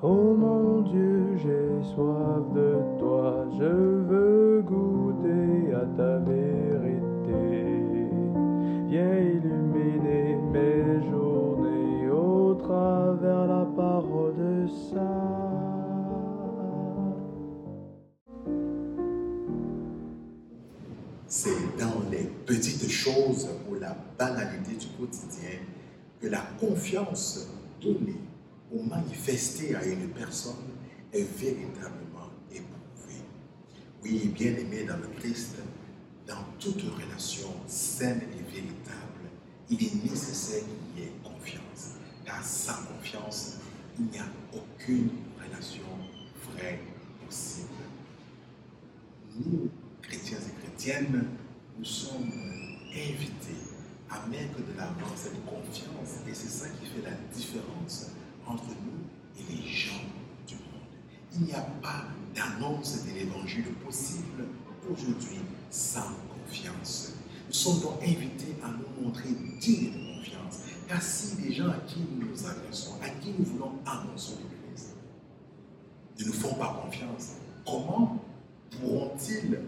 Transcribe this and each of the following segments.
Oh mon Dieu, j'ai soif de toi, je veux goûter à ta vérité. Viens illuminer mes journées au travers la parole de ça. C'est dans les petites choses ou la banalité du quotidien que la confiance donnée ou manifestée à une personne est véritablement éprouvée. Oui, bien aimé dans le Christ, dans toute relation saine et véritable, il est nécessaire qu'il y ait confiance. Car sans confiance, il n'y a aucune relation vraie possible. Nous, chrétiens et chrétiennes, nous sommes invités à mettre de l'avant cette confiance et c'est ça qui fait la différence entre nous et les gens du monde. Il n'y a pas d'annonce de l'évangile possible aujourd'hui sans confiance. Nous sommes donc invités à nous montrer dignes de confiance. Car si les gens à qui nous nous adressons, à qui nous voulons annoncer le Christ, ne nous font pas confiance, comment pourront-ils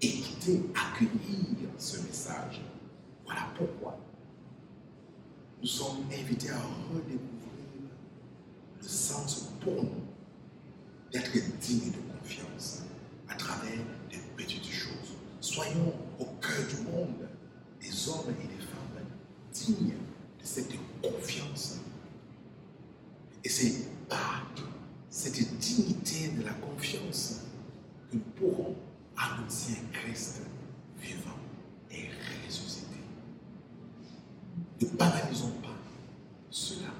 écouter, accueillir ce message? Voilà pourquoi nous sommes invités à redécouvrir le sens pour nous d'être dignes de confiance à travers des petites choses. Soyons au cœur du monde des hommes et des femmes dignes de cette confiance. Et c'est par cette dignité de la confiance que nous pourrons annoncer un Christ vivant et ressuscité. Banalisons pas cela.